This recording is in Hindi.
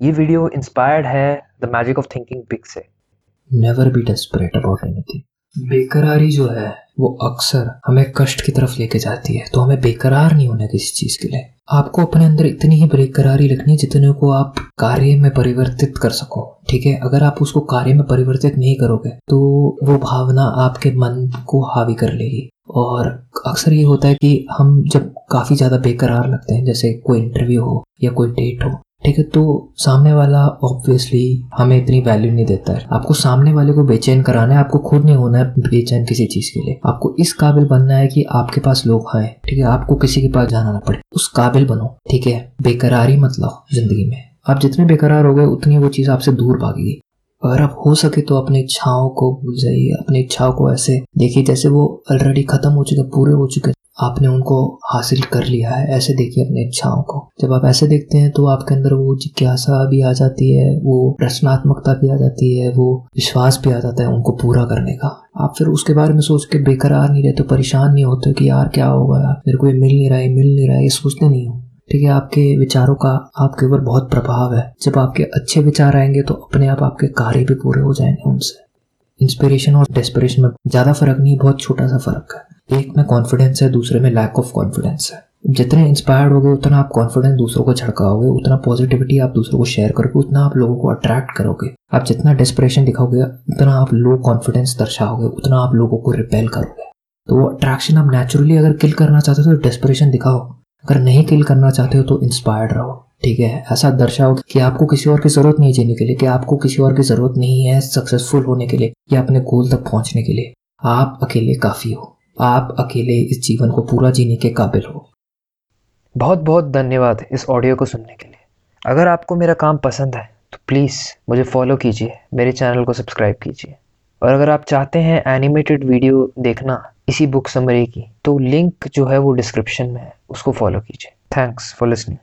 ये वीडियो इंस्पायर्ड है the magic of thinking big से। Never be desperate about anything बेकरारी जो है, वो अक्सर हमें कष्ट की तरफ़ लेके जाती है तो हमें बेकरार नहीं होना किसी चीज़ के लिए। आपको अपने अंदर इतनी ही बेकरारी रखनी है जितने को आप कार्य में परिवर्तित कर सको, ठीक है? अगर आप उसको कार्य में परिवर्तित नहीं करोगे तो वो भावना आपके मन को हावी कर लेगी। और अक्सर ये होता है कि हम जब काफ़ी ज़्यादा बेकरार लगते हैं, जैसे कोई इंटरव्यू हो या कोई डेट हो ठीक है तो सामने वाला ऑब्वियसली हमें इतनी वैल्यू नहीं देता है। आपको सामने वाले को बेचैन कराना है, आपको खुद नहीं होना है बेचैन किसी चीज़ के लिए। आपको इस काबिल बनना है कि आपके पास लोग आए ठीक है, आपको किसी के पास जाना ना पड़े। उस काबिल बनो, ठीक है, बेकरारी मतलब ज़िंदगी में। आप जितने बेकरार हो गए, उतनी वो चीज़ आपसे दूर भागेगी। अगर आप हो सके तो अपनी इच्छाओं को भूल जाइए, अपनी इच्छाओं को ऐसे देखिए जैसे वो ऑलरेडी खत्म हो चुके, पूरे हो चुके। आपने उनको हासिल कर लिया है, ऐसे देखिए अपनी इच्छाओं को। जब आप ऐसे देखते हैं तो आपके अंदर वो जिज्ञासा भी आ जाती है, वो रचनात्मकता भी आ जाती है, वो विश्वास भी आ जाता है उनको पूरा करने का। आप फिर उसके बारे में सोच के बेकरार नहीं रहते, परेशान नहीं होते कि यार क्या होगा यार मेरे को ये मिल नहीं रहा है मिल नहीं रहा है ये सोचते नहीं हो। ठीक है, आपके विचारों का आपके ऊपर बहुत प्रभाव है। जब आपके अच्छे विचार आएँगे तो अपने आप आपके कार्य भी पूरे हो जाएँगे उनसे। इंस्पिरेशन और डेस्पिरेशन में ज़्यादा फ़र्क नहीं, बहुत छोटा सा फ़र्क है। एक में कॉन्फिडेंस है, दूसरे में लैक ऑफ़ कॉन्फिडेंस है। जितने इंस्पायर्ड होगे, उतना आप कॉन्फिडेंस दूसरों को झड़काओगे, उतना पॉजिटिविटी आप दूसरों को शेयर करोगे, उतना आप लोगों को अट्रैक्ट करोगे। आप जितना डेस्परेशन दिखाओगे, उतना आप लो कॉन्फिडेंस दर्शाओगे, उतना आप लोगों को रिपेल करोगे। तो वो अट्रैक्शन आप नेचुरली अगर किल करना चाहते हो तो डेस्परेशन दिखाओ। अगर नहीं किल करना चाहते हो तो इंस्पायर्ड रहो, ठीक है? ऐसा दर्शाओ कि आपको किसी और की ज़रूरत नहीं जीने के लिए, कि आपको किसी और की ज़रूरत नहीं है सक्सेसफुल होने के लिए, या अपने गोल तक पहुँचने के लिए। आप अकेले काफ़ी हो। आप अकेले इस जीवन को पूरा जीने के काबिल हो। बहुत बहुत धन्यवाद इस ऑडियो को सुनने के लिए। अगर आपको मेरा काम पसंद है तो प्लीज़ मुझे फॉलो कीजिए, मेरे चैनल को सब्सक्राइब कीजिए। और अगर आप चाहते हैं एनिमेटेड वीडियो देखना इसी बुक समरी की तो लिंक जो है वो डिस्क्रिप्शन में है, उसको फॉलो कीजिए। Thanks for listening